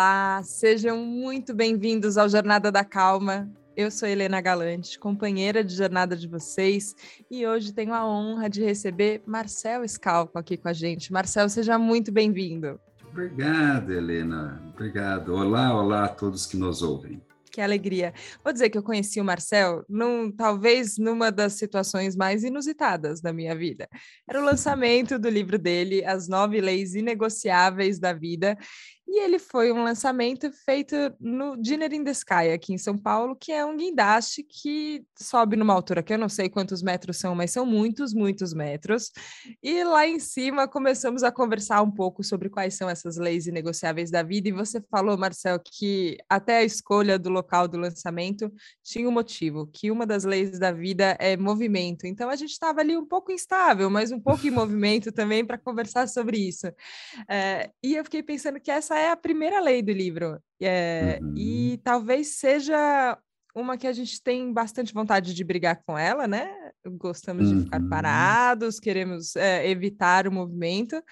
Olá, sejam muito bem-vindos ao Jornada da Calma. Eu sou Helena Galante, companheira de jornada de vocês, e hoje tenho a honra de receber Marcel Scalco aqui com a gente. Marcel, seja muito bem-vindo. Obrigado, Helena. Obrigado. Olá, olá a todos que nos ouvem. Que alegria. Vou dizer que eu conheci o Marcel, num, talvez numa das situações mais inusitadas da minha vida. Era o lançamento do livro dele, As Nove Leis Inegociáveis da Vida, e ele foi um lançamento feito no Dinner in the Sky, aqui em São Paulo, que é um guindaste que sobe numa altura que eu não sei quantos metros são, mas são muitos, muitos metros. E lá em cima começamos a conversar um pouco sobre quais são essas leis inegociáveis da vida. E você falou, Marcel, que até a escolha do local do lançamento tinha um motivo, que uma das leis da vida é movimento. Então a gente estava ali um pouco instável, mas um pouco em movimento também para conversar sobre isso. É, e eu fiquei pensando que essa é a primeira lei do livro. É, uhum. E talvez seja uma que a gente tem bastante vontade de brigar com ela, né? Gostamos uhum. de ficar uhum. parados, queremos é, evitar o movimento,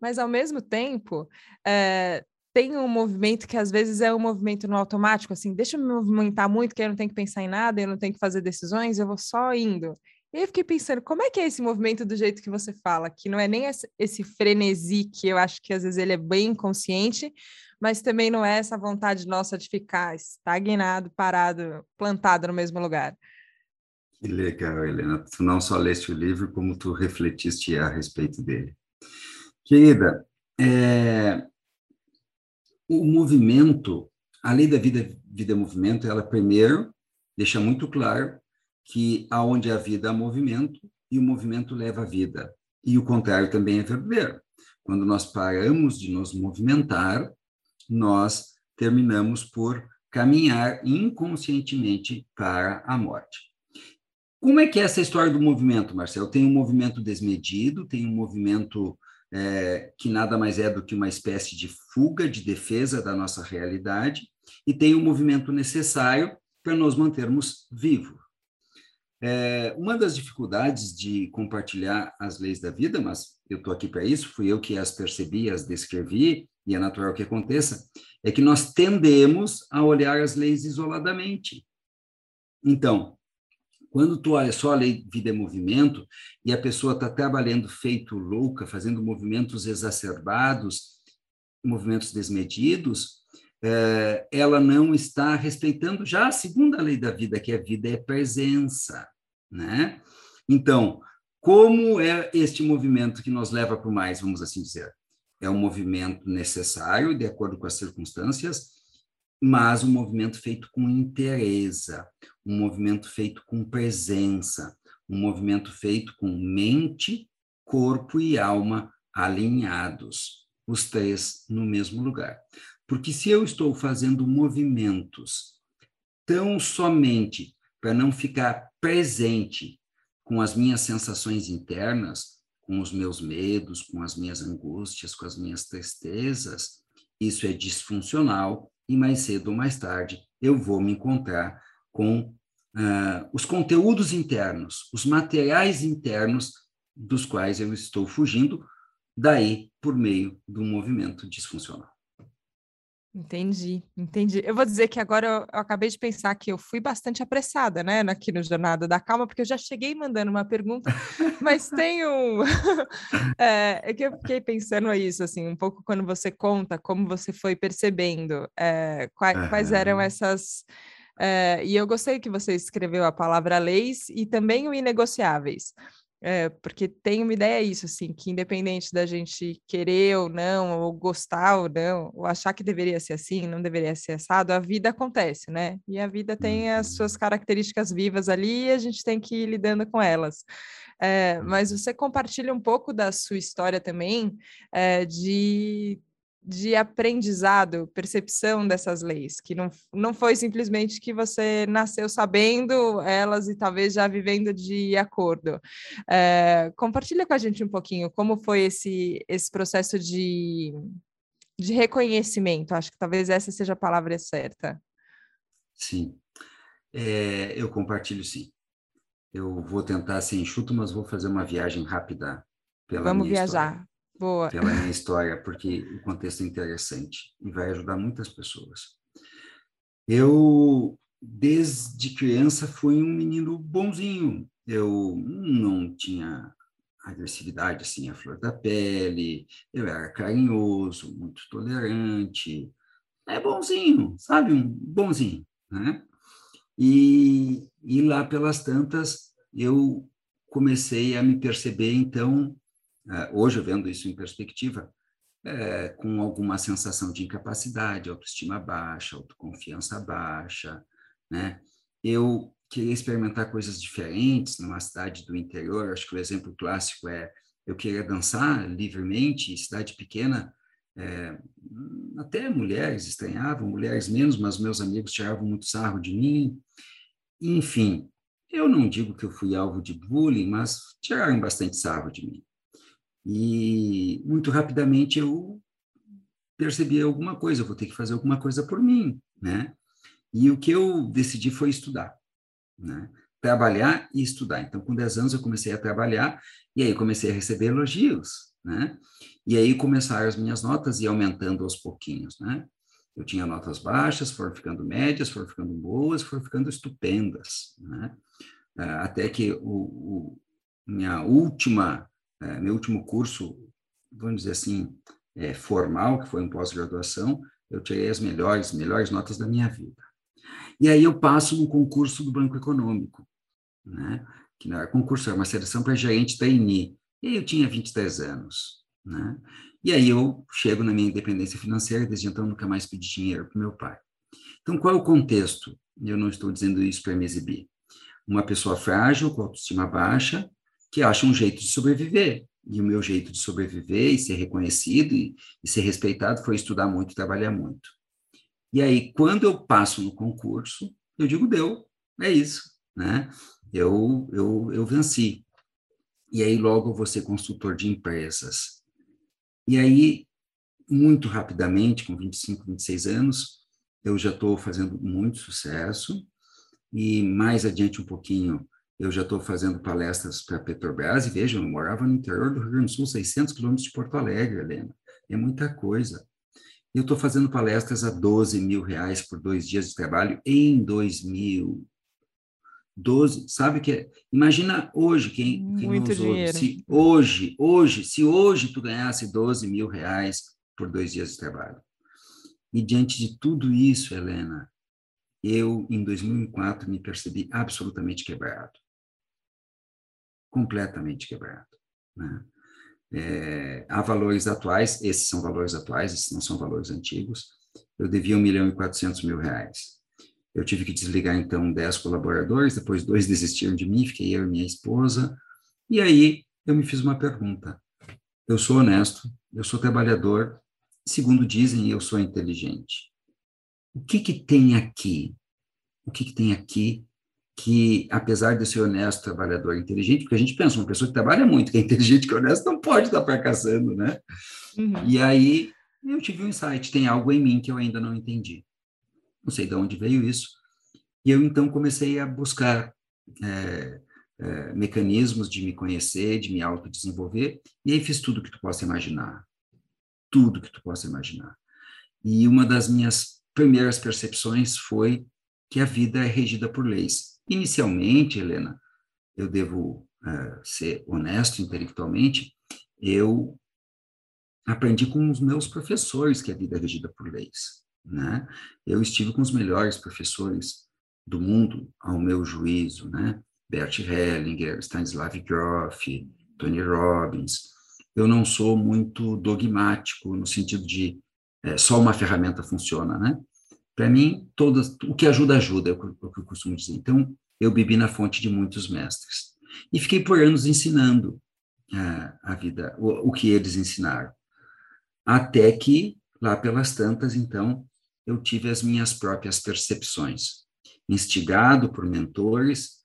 mas ao mesmo tempo é, tem um movimento que às vezes é um movimento no automático, assim, deixa eu me movimentar muito, que eu não tenho que pensar em nada, eu não tenho que fazer decisões, eu vou só indo. E eu fiquei pensando, como é que é esse movimento do jeito que você fala? Que não é nem esse frenesi, que eu acho que às vezes ele é bem inconsciente, mas também não é essa vontade nossa de ficar estagnado, parado, plantado no mesmo lugar. Que legal, Helena. Tu não só leste o livro, como tu refletiste a respeito dele. Querida, é... o movimento, a lei da vida, vida movimento, ela primeiro deixa muito claro que aonde a vida há movimento e o movimento leva a vida. E o contrário também é verdadeiro. Quando nós paramos de nos movimentar, nós terminamos por caminhar inconscientemente para a morte. Como é que é essa história do movimento, Marcelo? Tem um movimento desmedido, tem um movimento é, que nada mais é do que uma espécie de fuga, de defesa da nossa realidade, e tem um movimento necessário para nos mantermos vivos. É, uma das dificuldades de compartilhar as leis da vida, mas eu estou aqui para isso, fui eu que as percebi, as descrevi, e é natural que aconteça, é que nós tendemos a olhar as leis isoladamente. Então, quando tu olha só a lei vida e movimento, e a pessoa está trabalhando feito louca, fazendo movimentos exacerbados, movimentos desmedidos, é, ela não está respeitando já a segunda lei da vida, que a vida é presença, né? Então, como é este movimento que nos leva para o mais, vamos assim dizer? É um movimento necessário, de acordo com as circunstâncias, mas um movimento feito com interesse, um movimento feito com presença, um movimento feito com mente, corpo e alma alinhados, os três no mesmo lugar. Porque se eu estou fazendo movimentos tão somente para não ficar presente com as minhas sensações internas, com os meus medos, com as minhas angústias, com as minhas tristezas, isso é disfuncional e mais cedo ou mais tarde eu vou me encontrar com uh, os conteúdos internos, os materiais internos dos quais eu estou fugindo, daí por meio do movimento disfuncional. Entendi, entendi. Eu vou dizer que agora eu, eu, acabei de pensar que eu fui bastante apressada, né, aqui no Jornada da Calma, porque eu já cheguei mandando uma pergunta, mas tem um. é, é, que eu fiquei pensando isso, assim, um pouco quando você conta como você foi percebendo é, quais, quais eram essas. É, e eu gostei que você escreveu a palavra leis e também o inegociáveis. É, porque tem uma ideia isso, assim, que independente da gente querer ou não, ou gostar ou não, ou achar que deveria ser assim, não deveria ser assado, a vida acontece, né? E a vida tem as suas uhum. características vivas ali e a gente tem que ir lidando com elas. É, mas você compartilha um pouco da sua história também, é, de de aprendizado, percepção dessas leis, que não, não foi simplesmente que você nasceu sabendo elas e talvez já vivendo de acordo. É, compartilha com a gente um pouquinho como foi esse, esse processo de, de reconhecimento, acho que talvez essa seja a palavra certa. Sim, é, eu compartilho sim. Eu vou tentar ser enxuto, mas vou fazer uma viagem rápida pela Vamos viajar. História. Boa. pela minha história, porque o contexto é interessante e vai ajudar muitas pessoas. Eu, desde criança, fui um menino bonzinho. Eu não tinha agressividade assim à flor da pele, eu era carinhoso, muito tolerante, é bonzinho, sabe, um bonzinho, né? E, e lá pelas tantas eu comecei a me perceber então, hoje vendo isso em perspectiva, é, com alguma sensação de incapacidade, autoestima baixa, autoconfiança baixa, né? Eu queria experimentar coisas diferentes numa cidade do interior. Acho que o exemplo clássico é eu queria dançar livremente, cidade pequena, é, até mulheres estranhavam, mulheres menos, mas meus amigos tiravam muito sarro de mim. Enfim, eu não digo que eu fui alvo de bullying, mas tiraram bastante sarro de mim. E muito rapidamente eu percebi alguma coisa, vou ter que fazer alguma coisa por mim, né? E o que eu decidi foi estudar né? trabalhar e estudar. Então, com 10 anos, eu comecei a trabalhar e aí comecei a receber elogios, né? E aí começaram as minhas notas e aumentando aos pouquinhos, né? Eu tinha notas baixas, foram ficando médias, foram ficando boas, foram ficando estupendas, né? Ah, até que o, o minha última, eh, meu último curso, vamos dizer assim, é, formal, que foi um pós-graduação, eu tirei as melhores, melhores notas da minha vida. E aí eu passo no concurso do Banco Econômico, né? que não era concurso, era uma seleção para gerente da INI. E aí eu tinha 23 anos. Né? E aí eu chego na minha independência financeira, desde então nunca mais pedi dinheiro para meu pai. Então, qual é o contexto? Eu não estou dizendo isso para me exibir. Uma pessoa frágil, com autoestima baixa, que acha um jeito de sobreviver. E o meu jeito de sobreviver e ser reconhecido e, e ser respeitado foi estudar muito trabalhar muito. E aí, quando eu passo no concurso, eu digo, deu, é isso, né? Eu, eu, eu venci. E aí, logo, eu vou ser consultor de empresas. E aí, muito rapidamente, com 25, 26 anos, eu já estou fazendo muito sucesso. E mais adiante um pouquinho, eu já estou fazendo palestras para a Petrobras. E vejam, eu morava no interior do Rio Grande do Sul, 600 quilômetros de Porto Alegre, Helena. É muita coisa. Eu estou fazendo palestras a 12 mil reais por dois dias de trabalho em 2000. 12, sabe que é, imagina hoje quem, quem Muito nos dinheiro. ouve, se hoje, hoje, se hoje tu ganhasse 12 mil reais por dois dias de trabalho. E diante de tudo isso, Helena, eu, em 2004, me percebi absolutamente quebrado. Completamente quebrado. Né? É, há valores atuais, esses são valores atuais, esses não são valores antigos. Eu devia 1 milhão e 400 mil reais. Eu tive que desligar, então, 10 colaboradores, depois dois desistiram de mim, fiquei eu e minha esposa. E aí eu me fiz uma pergunta. Eu sou honesto, eu sou trabalhador, segundo dizem, eu sou inteligente. O que que tem aqui? O que que tem aqui que, apesar de ser honesto, trabalhador, inteligente, porque a gente pensa, uma pessoa que trabalha muito, que é inteligente, que é honesto, não pode estar fracassando, né? Uhum. E aí eu tive um insight, tem algo em mim que eu ainda não entendi. Não sei de onde veio isso. E eu então comecei a buscar é, é, mecanismos de me conhecer, de me autodesenvolver, e aí fiz tudo que tu possa imaginar. Tudo que tu possa imaginar. E uma das minhas primeiras percepções foi que a vida é regida por leis. Inicialmente, Helena, eu devo uh, ser honesto intelectualmente, eu aprendi com os meus professores que a vida é regida por leis. Né? Eu estive com os melhores professores do mundo, ao meu juízo, né? Bert Hellinger, Stanislav Grof, Tony Robbins. Eu não sou muito dogmático no sentido de é, só uma ferramenta funciona, né? Para mim, todas, o que ajuda, ajuda, é o que eu costumo dizer. Então, eu bebi na fonte de muitos mestres. E fiquei por anos ensinando uh, a vida, o, o que eles ensinaram. Até que, lá pelas tantas, então, eu tive as minhas próprias percepções. Instigado por mentores,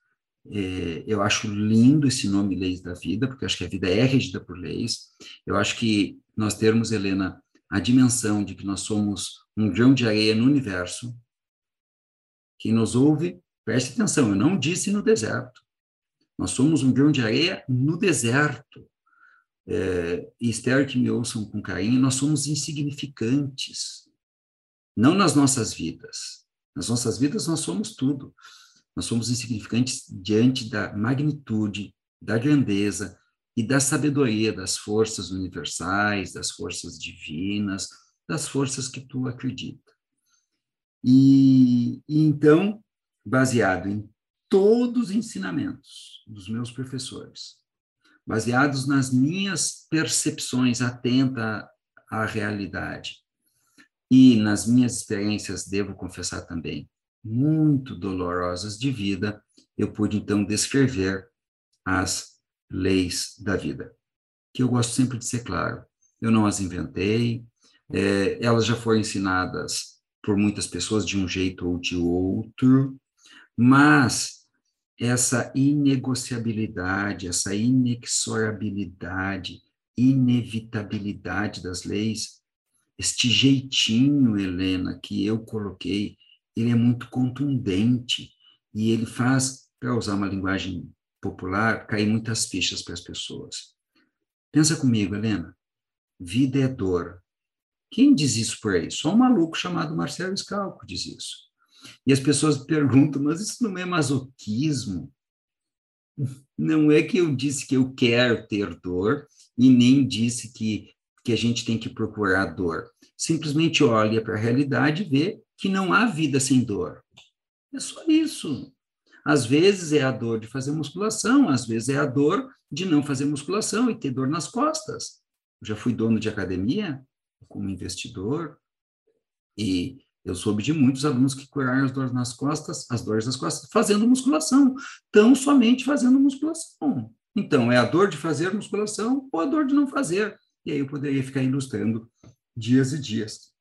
eh, eu acho lindo esse nome Leis da Vida, porque acho que a vida é regida por leis. Eu acho que nós termos, Helena, a dimensão de que nós somos um grão de areia no universo. Quem nos ouve, preste atenção, eu não disse no deserto. Nós somos um grão de areia no deserto. é, e espero que me ouçam com carinho, nós somos insignificantes, não nas nossas vidas. Nas nossas vidas nós somos tudo. Nós somos insignificantes diante da magnitude, da grandeza e da sabedoria das forças universais, das forças divinas, das forças que tu acredita. E, e então, baseado em todos os ensinamentos dos meus professores, baseados nas minhas percepções atenta à realidade e nas minhas experiências, devo confessar também, muito dolorosas de vida, eu pude então descrever as leis da vida, que eu gosto sempre de ser claro. Eu não as inventei, é, elas já foram ensinadas por muitas pessoas de um jeito ou de outro, mas essa inegociabilidade, essa inexorabilidade, inevitabilidade das leis, este jeitinho, Helena, que eu coloquei, ele é muito contundente e ele faz, para usar uma linguagem popular, cair muitas fichas para as pessoas. Pensa comigo, Helena. Vida é dor. Quem diz isso por aí? Só um maluco chamado Marcelo Scalco diz isso. E as pessoas perguntam, mas isso não é masoquismo? Não é que eu disse que eu quero ter dor e nem disse que, que a gente tem que procurar dor. Simplesmente olha para a realidade e vê que não há vida sem dor. É só isso. Às vezes é a dor de fazer musculação, às vezes é a dor de não fazer musculação e ter dor nas costas. Eu já fui dono de academia como investidor e eu soube de muitos alunos que curaram as dores nas costas, as dores nas costas, fazendo musculação, tão somente fazendo musculação. Então, é a dor de fazer musculação ou a dor de não fazer. E aí eu poderia ficar ilustrando dias e dias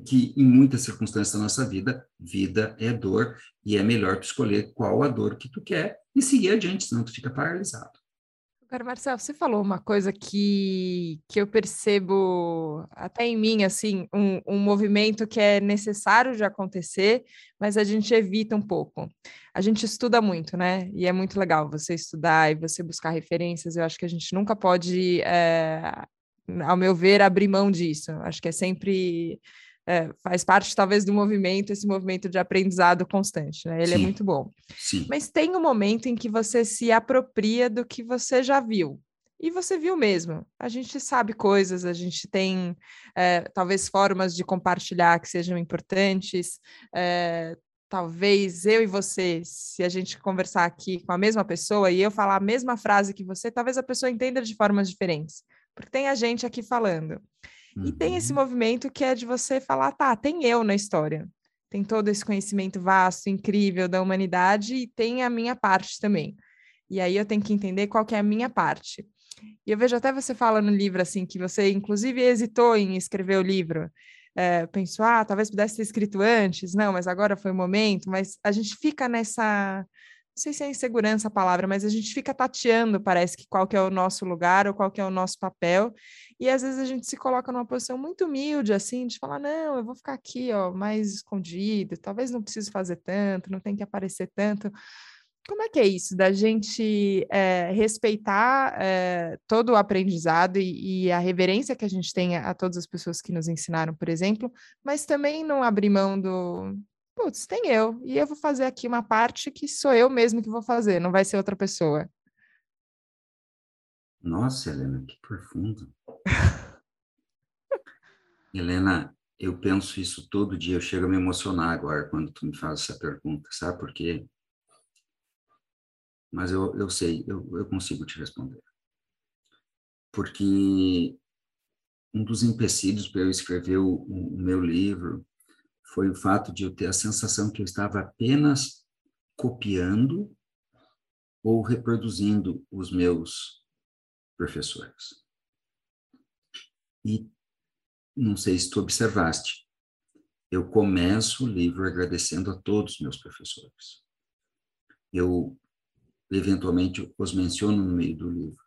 que em muitas circunstâncias da nossa vida, vida é dor e é melhor tu escolher qual a dor que tu quer e seguir adiante, senão tu fica paralisado. Agora, Marcelo, você falou uma coisa que, que eu percebo até em mim, assim, um, um movimento que é necessário de acontecer, mas a gente evita um pouco. A gente estuda muito, né? E é muito legal você estudar e você buscar referências. Eu acho que a gente nunca pode, é, ao meu ver, abrir mão disso. Acho que é sempre é, faz parte talvez do movimento, esse movimento de aprendizado constante, né? Ele é Sim. é muito bom. Sim. Mas tem um momento em que você se apropria do que você já viu. E você viu mesmo. A gente sabe coisas, a gente tem é, talvez formas de compartilhar que sejam importantes. É, talvez eu e você, se a gente conversar aqui com a mesma pessoa e eu falar a mesma frase que você, talvez a pessoa entenda de formas diferentes. Porque tem a gente aqui falando. E tem esse uhum. movimento que é de você falar, tá, tem eu na história. Tem todo esse conhecimento vasto, incrível da humanidade e tem a minha parte também. E aí eu tenho que entender qual que é a minha parte. E eu vejo até você fala no livro, assim, que você inclusive hesitou em escrever o livro. É, pensou, ah, talvez pudesse ter escrito antes, não, mas agora foi o momento. Mas a gente fica nessa, não sei se é insegurança a palavra, mas a gente fica tateando, parece que qual que é o nosso lugar ou qual que é o nosso papel. E às vezes a gente se coloca numa posição muito humilde, assim, de falar, não, eu vou ficar aqui, ó, mais escondido, talvez não precise fazer tanto, não tem que aparecer tanto. Como é que é isso, da gente é, respeitar é, todo o aprendizado e, e, a reverência que a gente tem a, a todas as pessoas que nos ensinaram, por exemplo, mas também não abrir mão do, putz, tem eu, e eu vou fazer aqui uma parte que sou eu mesmo que vou fazer, não vai ser outra pessoa. Nossa, Helena, que profundo. Helena, eu penso isso todo dia, eu chego a me emocionar agora quando tu me faz essa pergunta, sabe por quê? Mas eu, eu sei, eu, eu consigo te responder. Porque um dos empecilhos para eu escrever o, o, meu livro foi o fato de eu ter a sensação que eu estava apenas copiando ou reproduzindo os meus professores. E não sei se tu observaste, eu começo o livro agradecendo a todos os meus professores. Eu, eventualmente, os menciono no meio do livro.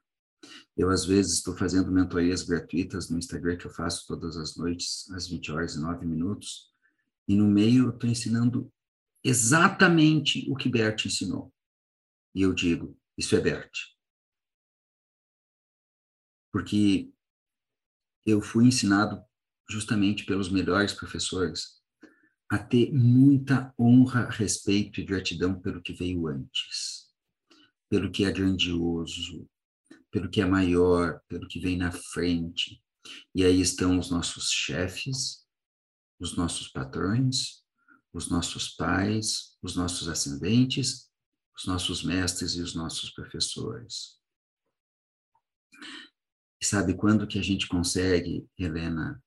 Eu, às vezes, estou fazendo mentorias gratuitas no Instagram, que eu faço todas as noites, às 20 horas e 9 minutos, e no meio eu estou ensinando exatamente o que Bert ensinou. E eu digo, isso é Bert. porque eu fui ensinado justamente pelos melhores professores a ter muita honra, respeito e gratidão pelo que veio antes, pelo que é grandioso, pelo que é maior, pelo que vem na frente. E aí estão os nossos chefes, os nossos patrões, os nossos pais, os nossos ascendentes, os nossos mestres e os nossos professores. E sabe quando que a gente consegue, Helena,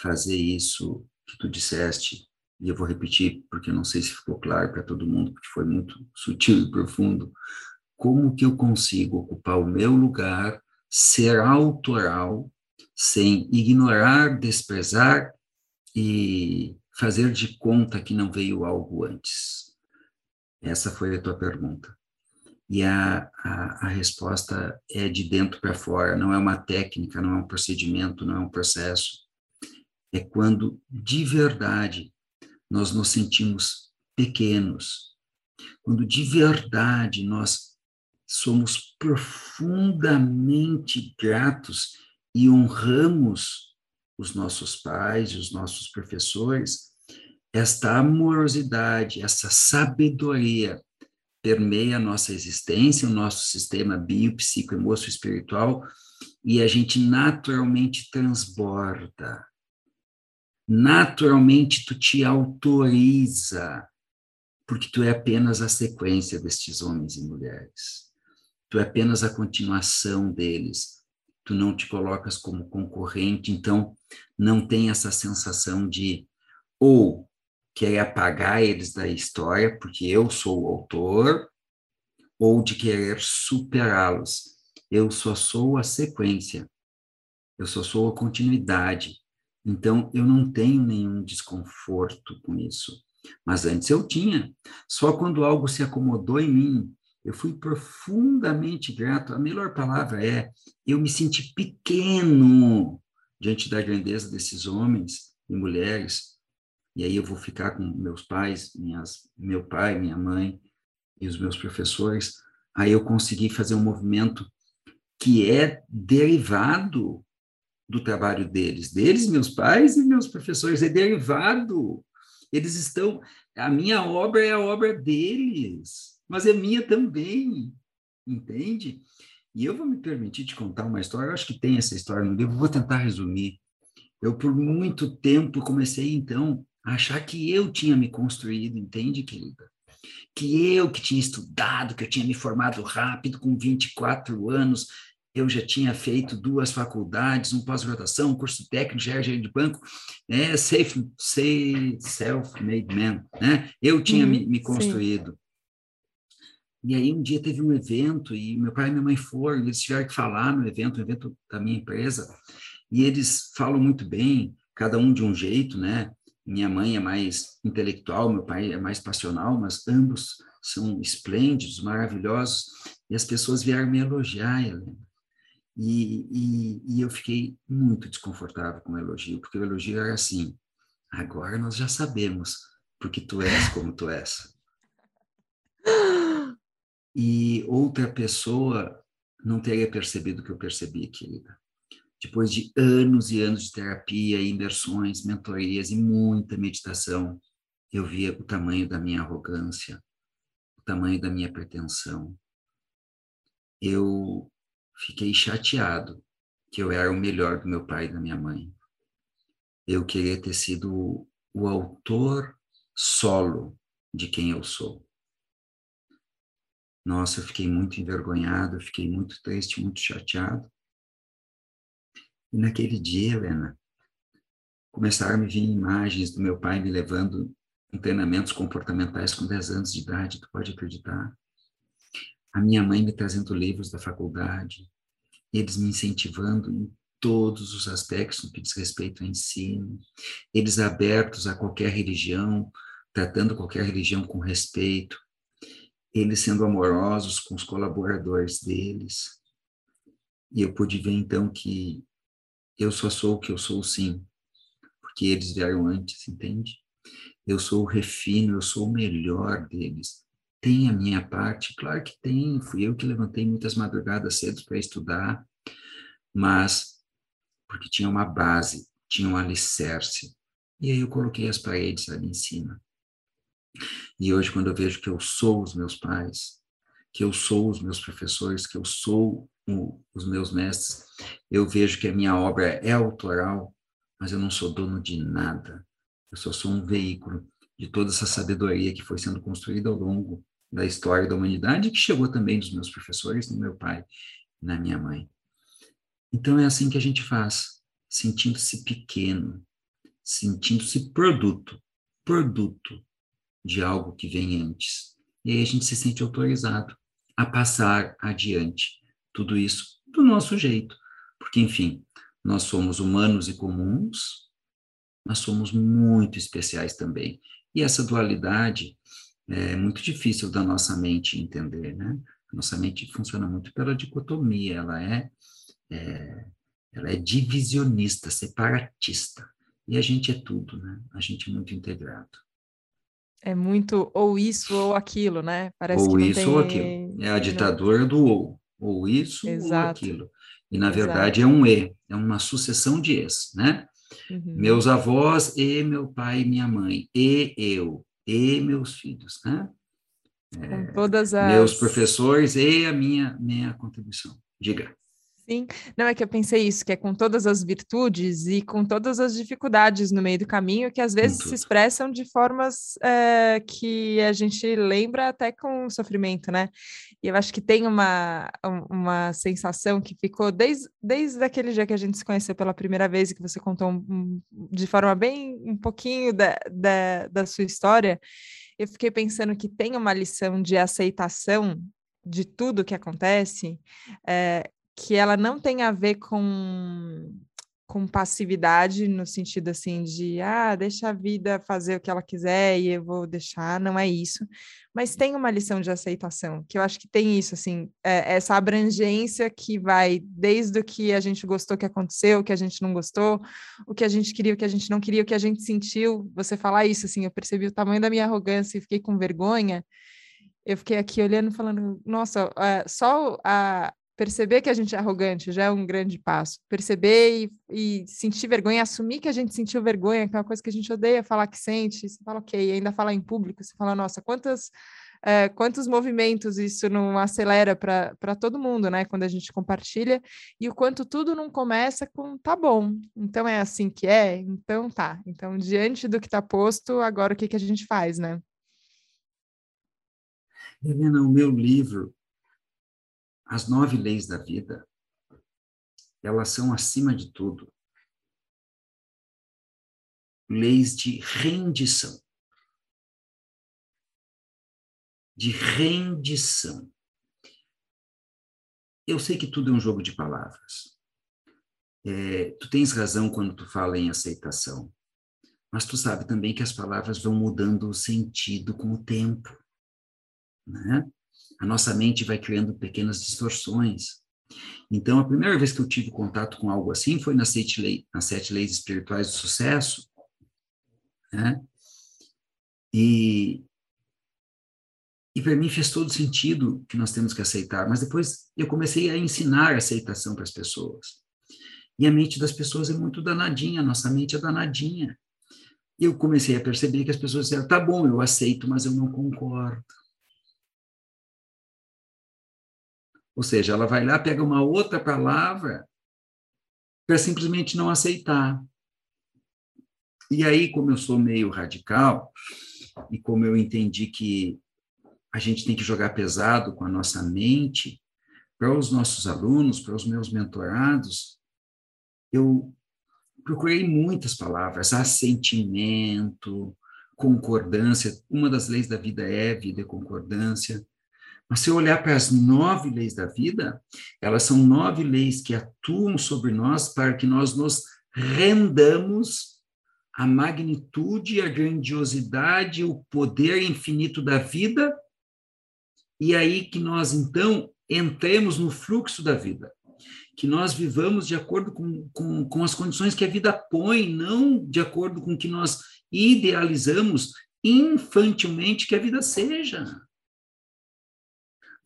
fazer isso que tu disseste? E eu vou repetir porque eu não sei se ficou claro para todo mundo, porque foi muito sutil e profundo. Como que eu consigo ocupar o meu lugar, ser autoral, sem ignorar, desprezar e fazer de conta que não veio algo antes? Essa foi a tua pergunta. E a, a, a resposta é de dentro para fora, não é uma técnica, não é um procedimento, não é um processo. É quando de verdade nós nos sentimos pequenos, quando de verdade nós somos profundamente gratos e honramos os nossos pais, os nossos professores, esta amorosidade, essa sabedoria permeia a nossa existência, o nosso sistema bio, psico, espiritual, e a gente naturalmente transborda. Naturalmente tu te autoriza, porque tu é apenas a sequência destes homens e mulheres. Tu é apenas a continuação deles. Tu não te colocas como concorrente, então não tem essa sensação de ou querer apagar eles da história, porque eu sou o autor, ou de querer superá-los. Eu só sou a sequência, eu só sou a continuidade. Então, eu não tenho nenhum desconforto com isso. Mas antes eu tinha. Só quando algo se acomodou em mim, eu fui profundamente grato. A melhor palavra é: eu me senti pequeno diante da grandeza desses homens e mulheres e aí eu vou ficar com meus pais, minhas, meu pai, minha mãe e os meus professores. Aí eu consegui fazer um movimento que é derivado do trabalho deles, deles, meus pais e meus professores, é derivado. Eles estão, a minha obra é a obra deles, mas é minha também, entende? E eu vou me permitir te contar uma história, eu acho que tem essa história no livro, vou tentar resumir. Eu, por muito tempo, comecei, então, achar que eu tinha me construído, entende, querida? Que eu que tinha estudado, que eu tinha me formado rápido, com 24 anos, eu já tinha feito duas faculdades, um pós-graduação, um curso técnico, já era de banco, né? Safe, self-made man, né? Eu tinha hum, me, me, construído. Sim. E aí um dia teve um evento e meu pai e minha mãe foram, eles tiveram que falar no evento, um evento da minha empresa, e eles falam muito bem, cada um de um jeito, né? Minha mãe é mais intelectual, meu pai é mais passional, mas ambos são esplêndidos, maravilhosos, e as pessoas vieram me elogiar, Helena. E, e, e eu fiquei muito desconfortável com o elogio, porque o elogio era assim: agora nós já sabemos porque tu és como tu és. E outra pessoa não teria percebido o que eu percebi, querida depois de anos e anos de terapia, imersões, mentorias e muita meditação, eu via o tamanho da minha arrogância, o tamanho da minha pretensão. Eu fiquei chateado que eu era o melhor do meu pai e da minha mãe. Eu queria ter sido o autor solo de quem eu sou. Nossa, eu fiquei muito envergonhado, fiquei muito triste, muito chateado. E naquele dia, Helena, começaram a me vir imagens do meu pai me levando em treinamentos comportamentais com 10 anos de idade, tu pode acreditar? A minha mãe me trazendo livros da faculdade, eles me incentivando em todos os aspectos no que diz respeito ao ensino, eles abertos a qualquer religião, tratando qualquer religião com respeito, eles sendo amorosos com os colaboradores deles. E eu pude ver então que eu só sou o que eu sou sim, porque eles vieram antes, entende? Eu sou o refino, eu sou o melhor deles. Tem a minha parte? Claro que tem. Fui eu que levantei muitas madrugadas cedo para estudar. mas porque tinha uma base, tinha um alicerce. E aí eu coloquei as paredes ali em cima. E hoje, quando eu vejo que eu sou os meus pais, que eu sou os meus professores, que eu sou o, os meus mestres, eu vejo que a minha obra é autoral, mas eu não sou dono de nada. Eu só sou um veículo de toda essa sabedoria que foi sendo construída ao longo da história da humanidade, que chegou também dos meus professores, do meu pai da minha mãe. Então é assim que a gente faz, sentindo-se pequeno, sentindo-se produto, produto de algo que vem antes. E aí a gente se sente autorizado a passar adiante tudo isso do nosso jeito. Porque, enfim, nós somos humanos e comuns, mas somos muito especiais também. E essa dualidade é muito difícil da nossa mente entender, né? Nossa mente funciona muito pela dicotomia, ela é, é, ela é divisionista, separatista. E a gente é tudo, né? A gente é muito integrado. É muito ou isso ou aquilo, né? Parece ou isso tem... ou aquilo. É a ditadura do ou. Ou isso Exato. ou aquilo. E, na Exato. verdade, é um E, é uma sucessão de Es, né? Uhum. Meus avós e meu pai e minha mãe, e eu, e meus filhos, né? É, todas as... Meus professores e a minha, minha contribuição. Diga. Sim, não é que eu pensei isso, que é com todas as virtudes e com todas as dificuldades no meio do caminho, que às vezes se expressam de formas é, que a gente lembra até com sofrimento, né? E eu acho que tem uma, uma sensação que ficou desde, desde aquele dia que a gente se conheceu pela primeira vez e que você contou um, de forma bem um pouquinho da, da, da sua história, eu fiquei pensando que tem uma lição de aceitação de tudo que acontece, é, que ela não tem a ver com, com passividade, no sentido assim de, ah, deixa a vida fazer o que ela quiser e eu vou deixar, não é isso. Mas tem uma lição de aceitação, que eu acho que tem isso, assim, é, essa abrangência que vai desde o que a gente gostou que aconteceu, o que a gente não gostou, o que a gente queria, o que a gente não queria, o que a gente sentiu. Você falar isso, assim, eu percebi o tamanho da minha arrogância e fiquei com vergonha. Eu fiquei aqui olhando, falando, nossa, é, só a, perceber que a gente é arrogante já é um grande passo. Perceber e, e, sentir vergonha, assumir que a gente sentiu vergonha, que é uma coisa que a gente odeia falar que sente. Você fala, ok, ainda falar em público, você fala, nossa, quantas, é, quantos movimentos isso não acelera para todo mundo, né? Quando a gente compartilha, e o quanto tudo não começa com tá bom, então é assim que é, então tá. Então, diante do que está posto, agora o que, que a gente faz, né? Helena, o meu livro as nove leis da vida, elas são, acima de tudo, leis de rendição. De rendição. Eu sei que tudo é um jogo de palavras. É, tu tens razão quando tu fala em aceitação, mas tu sabe também que as palavras vão mudando o sentido com o tempo, né? A nossa mente vai criando pequenas distorções. Então, a primeira vez que eu tive contato com algo assim foi nas sete, leis, nas sete leis espirituais do sucesso, né? E, e para mim fez todo sentido que nós temos que aceitar, mas depois eu comecei a ensinar a aceitação para as pessoas. E a mente das pessoas é muito danadinha, a nossa mente é danadinha. E eu comecei a perceber que as pessoas diziam, tá bom, eu aceito, mas eu não concordo. Ou seja, ela vai lá, pega uma outra palavra para simplesmente não aceitar. E aí, como eu sou meio radical, e como eu entendi que a gente tem que jogar pesado com a nossa mente, para os nossos alunos, para os meus mentorados, eu procurei muitas palavras, assentimento, concordância. Uma das leis da vida é vida e concordância. Mas se eu olhar para as nove leis da vida, elas são nove leis que atuam sobre nós para que nós nos rendamos à magnitude, à grandiosidade, o poder infinito da vida, e aí que nós, então, entremos no fluxo da vida. Que nós vivamos de acordo com, com, com as condições que a vida põe, não de acordo com o que nós idealizamos infantilmente que a vida seja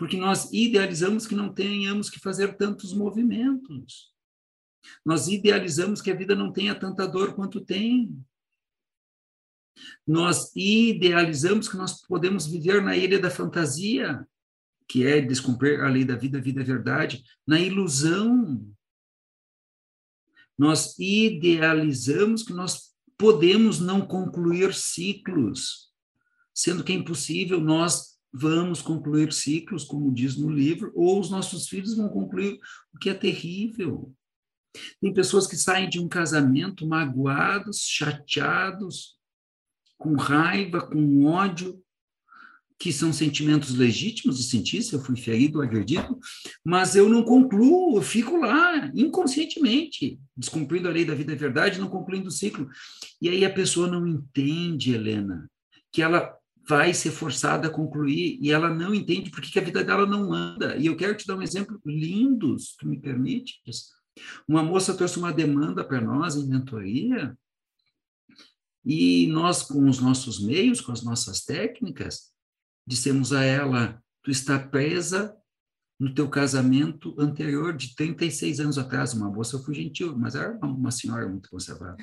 porque nós idealizamos que não tenhamos que fazer tantos movimentos. Nós idealizamos que a vida não tenha tanta dor quanto tem. Nós idealizamos que nós podemos viver na ilha da fantasia, que é descumprir a lei da vida, a vida é verdade, na ilusão. Nós idealizamos que nós podemos não concluir ciclos, sendo que é impossível, nós vamos concluir ciclos, como diz no livro, ou os nossos filhos vão concluir, o que é terrível. Tem pessoas que saem de um casamento magoados, chateados, com raiva, com ódio, que são sentimentos legítimos de sentir se eu fui ferido, agredido, mas eu não concluo, eu fico lá inconscientemente, descumprindo a lei da vida e verdade, não concluindo o ciclo. E aí a pessoa não entende, Helena, que ela vai ser forçada a concluir e ela não entende porque que a vida dela não anda. E eu quero te dar um exemplo lindo, se tu me permites. Uma moça trouxe uma demanda para nós em mentoria e nós, com os nossos meios, com as nossas técnicas, dissemos a ela: tu está presa no teu casamento anterior de 36 anos atrás. Uma moça, eu fui gentil, mas era uma senhora muito conservada.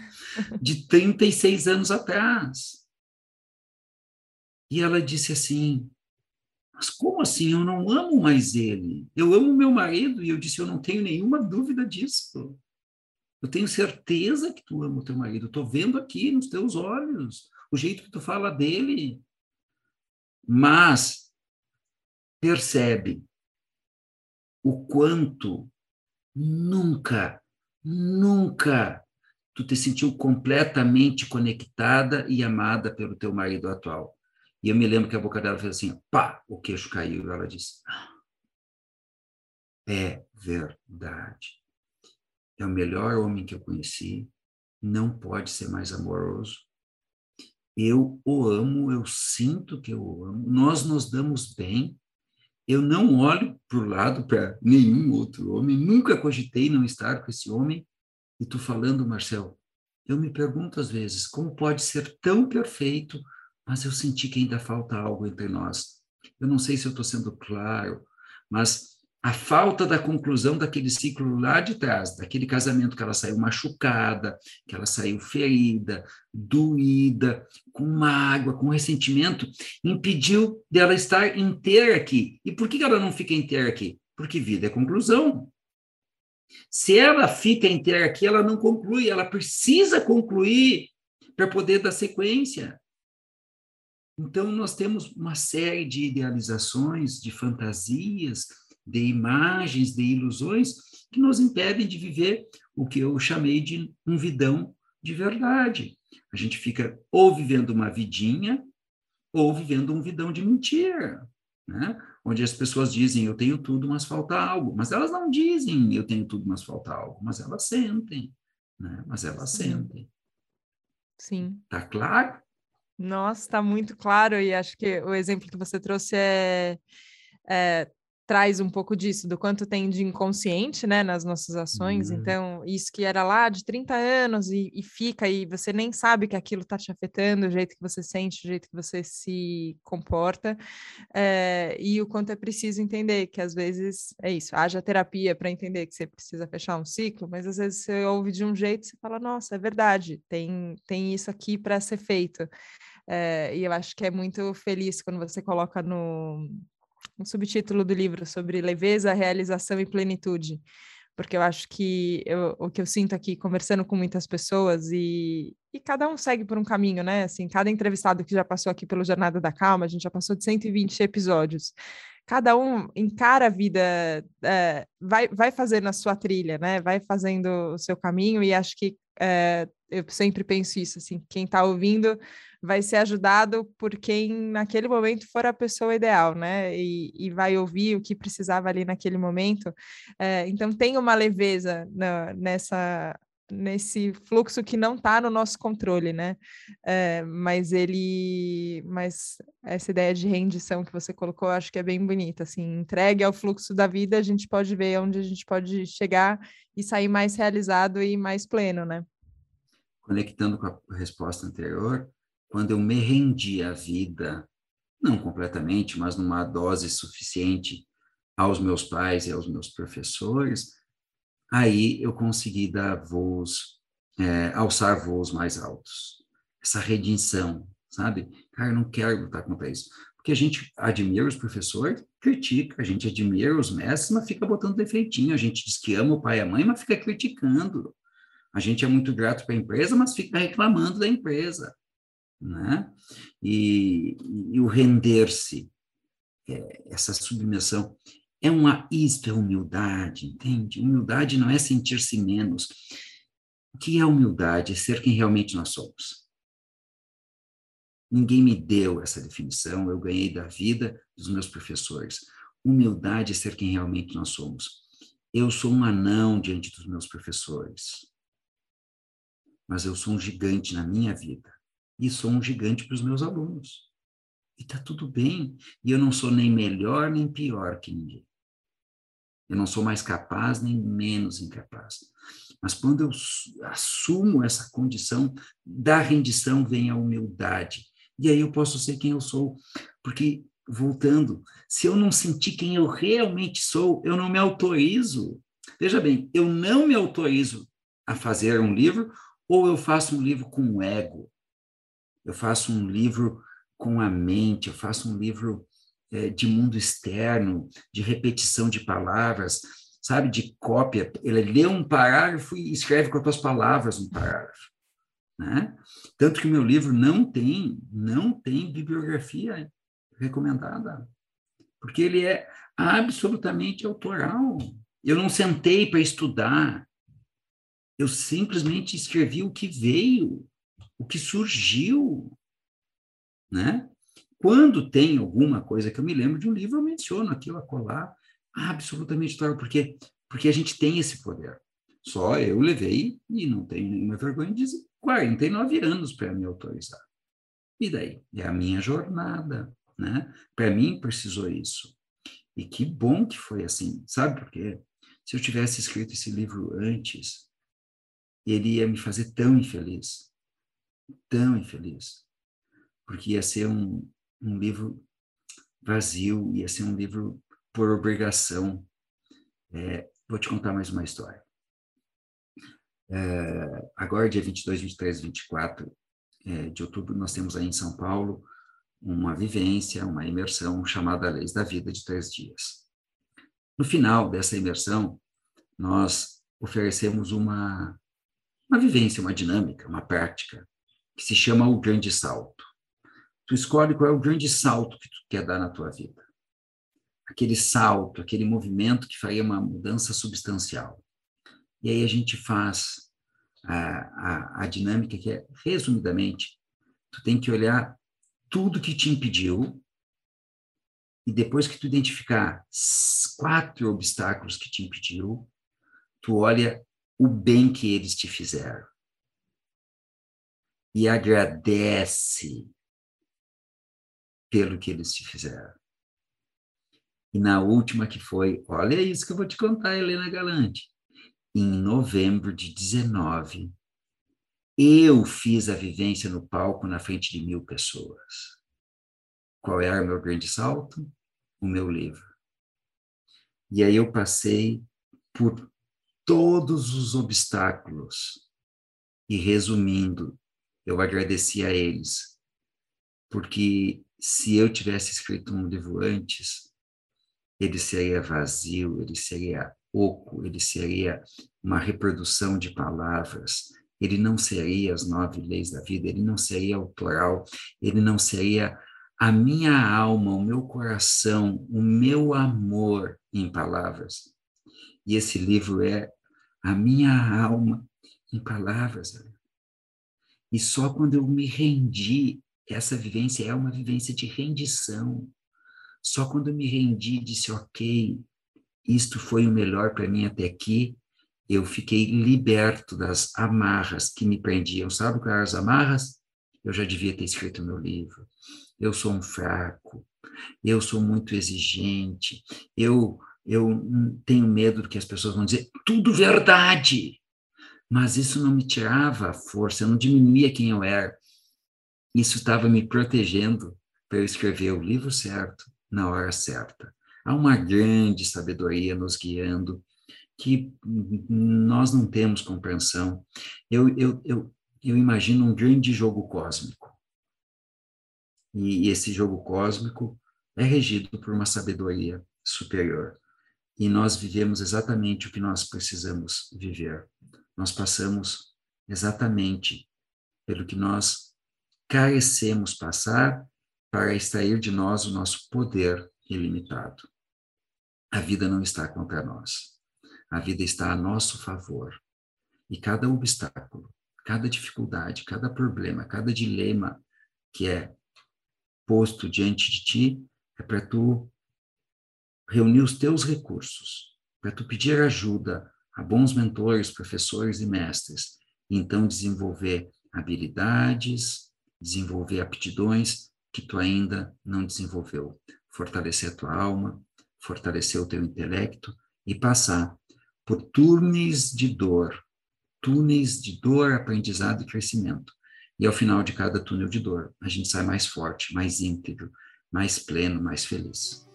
De 36 anos atrás. E ela disse assim: Mas como assim? Eu não amo mais ele. Eu amo meu marido. E eu disse: Eu não tenho nenhuma dúvida disso. Eu tenho certeza que tu ama o teu marido. Estou vendo aqui nos teus olhos o jeito que tu fala dele. Mas percebe o quanto nunca, nunca tu te sentiu completamente conectada e amada pelo teu marido atual. E eu me lembro que a boca dela fez assim, pá, o queixo caiu. E ela disse: ah, É verdade é o melhor homem que eu conheci, não pode ser mais amoroso. Eu o amo, eu sinto que eu o amo, nós nos damos bem. Eu não olho para o lado para nenhum outro homem, nunca cogitei não estar com esse homem. E tu falando, Marcel, eu me pergunto às vezes como pode ser tão perfeito, mas eu senti que ainda falta algo entre nós. Eu não sei se eu estou sendo claro, mas a falta da conclusão daquele ciclo lá de trás, daquele casamento que ela saiu machucada, que ela saiu ferida, doída, com mágoa, com ressentimento, impediu dela estar inteira aqui. E por que ela não fica inteira aqui? Porque vida é conclusão. Se ela fica inteira aqui, ela não conclui, ela precisa concluir para poder dar sequência. Então, nós temos uma série de idealizações, de fantasias, de imagens, de ilusões que nos impedem de viver o que eu chamei de um vidão de verdade. A gente fica ou vivendo uma vidinha ou vivendo um vidão de mentira, né? Onde as pessoas dizem eu tenho tudo, mas falta algo, mas elas não dizem eu tenho tudo, mas falta algo, mas elas sentem, né? Mas elas Sim. sentem. Sim. Tá claro? Nossa, está muito claro e acho que o exemplo que você trouxe é, é traz um pouco disso, do quanto tem de inconsciente, né, nas nossas ações. Uhum. Então, isso que era lá de 30 anos e, e, fica e você nem sabe que aquilo está te afetando, o jeito que você sente, o jeito que você se comporta, é, e o quanto é preciso entender que às vezes é isso, haja terapia para entender que você precisa fechar um ciclo, mas às vezes você ouve de um jeito e você fala, nossa, é verdade, tem, tem isso aqui para ser feito. É, e eu acho que é muito feliz quando você coloca no, um subtítulo do livro sobre leveza, realização e plenitude, porque eu acho que eu, o que eu sinto aqui conversando com muitas pessoas e, e cada um segue por um caminho, né? Assim, cada entrevistado que já passou aqui pelo Jornada da Calma, a gente já passou de 120 episódios. Cada um encara a vida, é, vai, vai fazendo a sua trilha, né? Vai fazendo o seu caminho e acho que é, eu sempre penso isso, assim, quem está ouvindo vai ser ajudado por quem naquele momento for a pessoa ideal, né? E, e vai ouvir o que precisava ali naquele momento. É, então tem uma leveza nessa nesse fluxo que não está no nosso controle, né? É, mas ele, mas essa ideia de rendição que você colocou, acho que é bem bonita. Assim, entregue ao fluxo da vida, a gente pode ver onde a gente pode chegar e sair mais realizado e mais pleno, né? Conectando com a resposta anterior, quando eu me rendi à vida, não completamente, mas numa dose suficiente aos meus pais e aos meus professores, aí eu consegui dar voos, é, alçar voos mais altos. Essa redenção, sabe? Cara, eu não quero lutar contra isso. Porque a gente admira os professores, critica, a gente admira os mestres, mas fica botando defeitinho. A gente diz que ama o pai e a mãe, mas fica criticando. A gente é muito grato para a empresa, mas fica reclamando da empresa. Né? E, e o render-se, é, essa submissão, é uma isto é humildade, entende? Humildade não é sentir-se menos. O que é humildade? É ser quem realmente nós somos. Ninguém me deu essa definição, eu ganhei da vida dos meus professores. Humildade é ser quem realmente nós somos. Eu sou um anão diante dos meus professores, mas eu sou um gigante na minha vida e sou um gigante para os meus alunos. E está tudo bem. E eu não sou nem melhor nem pior que ninguém. Eu não sou mais capaz nem menos incapaz. Mas quando eu assumo essa condição da rendição, vem a humildade. E aí eu posso ser quem eu sou. Porque, voltando, se eu não sentir quem eu realmente sou, eu não me autorizo. Veja bem, eu não me autorizo a fazer um livro ou eu faço um livro com o ego. Eu faço um livro com a mente, eu faço um livro de mundo externo, de repetição de palavras, sabe, de cópia. Ele lê um parágrafo e escreve com as tuas palavras um parágrafo, né? Tanto que o meu livro não tem, não tem bibliografia recomendada, porque ele é absolutamente autoral. Eu não sentei para estudar, eu simplesmente escrevi o que veio, o que surgiu, né? Quando tem alguma coisa que eu me lembro de um livro, eu menciono aquilo a colar, absolutamente claro, porque porque a gente tem esse poder. Só eu levei, e não tenho nenhuma vergonha de dizer, 49 anos para me autorizar. E daí? É a minha jornada, né? Para mim precisou isso. E que bom que foi assim, sabe por quê? Se eu tivesse escrito esse livro antes, ele ia me fazer tão infeliz, tão infeliz, porque ia ser um, um livro vazio, ia ser um livro por obrigação. É, vou te contar mais uma história. É, agora, dia 22, 23, 24 é, de outubro, nós temos aí em São Paulo uma vivência, uma imersão chamada Leis da Vida de Três Dias. No final dessa imersão, nós oferecemos uma, uma vivência, uma dinâmica, uma prática, que se chama o grande salto. Tu escolhe qual é o grande salto que tu quer dar na tua vida. Aquele salto, aquele movimento que faria uma mudança substancial. E aí a gente faz a, a, a dinâmica que é, resumidamente, tu tem que olhar tudo que te impediu e depois que tu identificar quatro obstáculos que te impediu, tu olha o bem que eles te fizeram. E agradece pelo que eles te fizeram. E na última que foi, olha isso que eu vou te contar, Helena Galante. Em novembro de 19, eu fiz a vivência no palco na frente de mil pessoas. Qual era o meu grande salto? O meu livro. E aí eu passei por todos os obstáculos. E resumindo, eu agradeci a eles, porque se eu tivesse escrito um livro antes, ele seria vazio, ele seria oco, ele seria uma reprodução de palavras, ele não seria as nove leis da vida, ele não seria autoral, ele não seria a minha alma, o meu coração, o meu amor em palavras. E esse livro é a minha alma em palavras. E só quando eu me rendi essa vivência é uma vivência de rendição. Só quando me rendi disse, ok, isto foi o melhor para mim até aqui, eu fiquei liberto das amarras que me prendiam. Sabe quais as amarras? Eu já devia ter escrito meu livro. Eu sou um fraco, eu sou muito exigente, eu, eu tenho medo do que as pessoas vão dizer. Tudo verdade! Mas isso não me tirava a força, não diminuía quem eu era. Isso estava me protegendo para eu escrever o livro certo, na hora certa. Há uma grande sabedoria nos guiando, que nós não temos compreensão. Eu, eu, eu, eu imagino um grande jogo cósmico. E, e esse jogo cósmico é regido por uma sabedoria superior. E nós vivemos exatamente o que nós precisamos viver. Nós passamos exatamente pelo que nós carecemos passar para extrair de nós o nosso poder ilimitado. A vida não está contra nós. A vida está a nosso favor. E cada obstáculo, cada dificuldade, cada problema, cada dilema que é posto diante de ti é para tu reunir os teus recursos, para tu pedir ajuda a bons mentores, professores e mestres, e então desenvolver habilidades, desenvolver aptidões que tu ainda não desenvolveu, fortalecer a tua alma, fortalecer o teu intelecto e passar por túneis de dor, túneis de dor, aprendizado e crescimento. E ao final de cada túnel de dor, a gente sai mais forte, mais íntegro, mais pleno, mais feliz.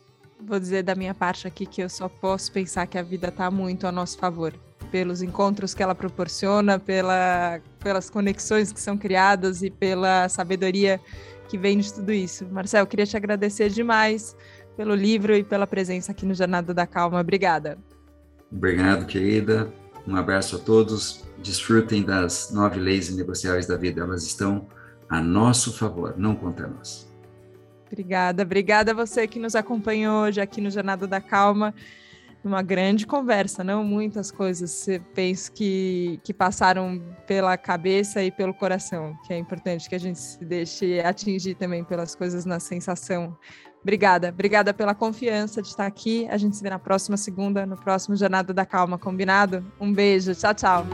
Vou dizer da minha parte aqui que eu só posso pensar que a vida está muito a nosso favor, pelos encontros que ela proporciona, pela, pelas conexões que são criadas e pela sabedoria que vem de tudo isso. Marcel, queria te agradecer demais pelo livro e pela presença aqui no Jornada da Calma. Obrigada. Obrigado, querida. Um abraço a todos. Desfrutem das nove leis negociáveis da vida. Elas estão a nosso favor, não contra nós. Obrigada, obrigada a você que nos acompanhou hoje aqui no Jornada da Calma. Uma grande conversa, não muitas coisas, penso que, que passaram pela cabeça e pelo coração, que é importante que a gente se deixe atingir também pelas coisas na sensação. Obrigada, obrigada pela confiança de estar aqui. A gente se vê na próxima segunda, no próximo Jornada da Calma, combinado? Um beijo, tchau, tchau.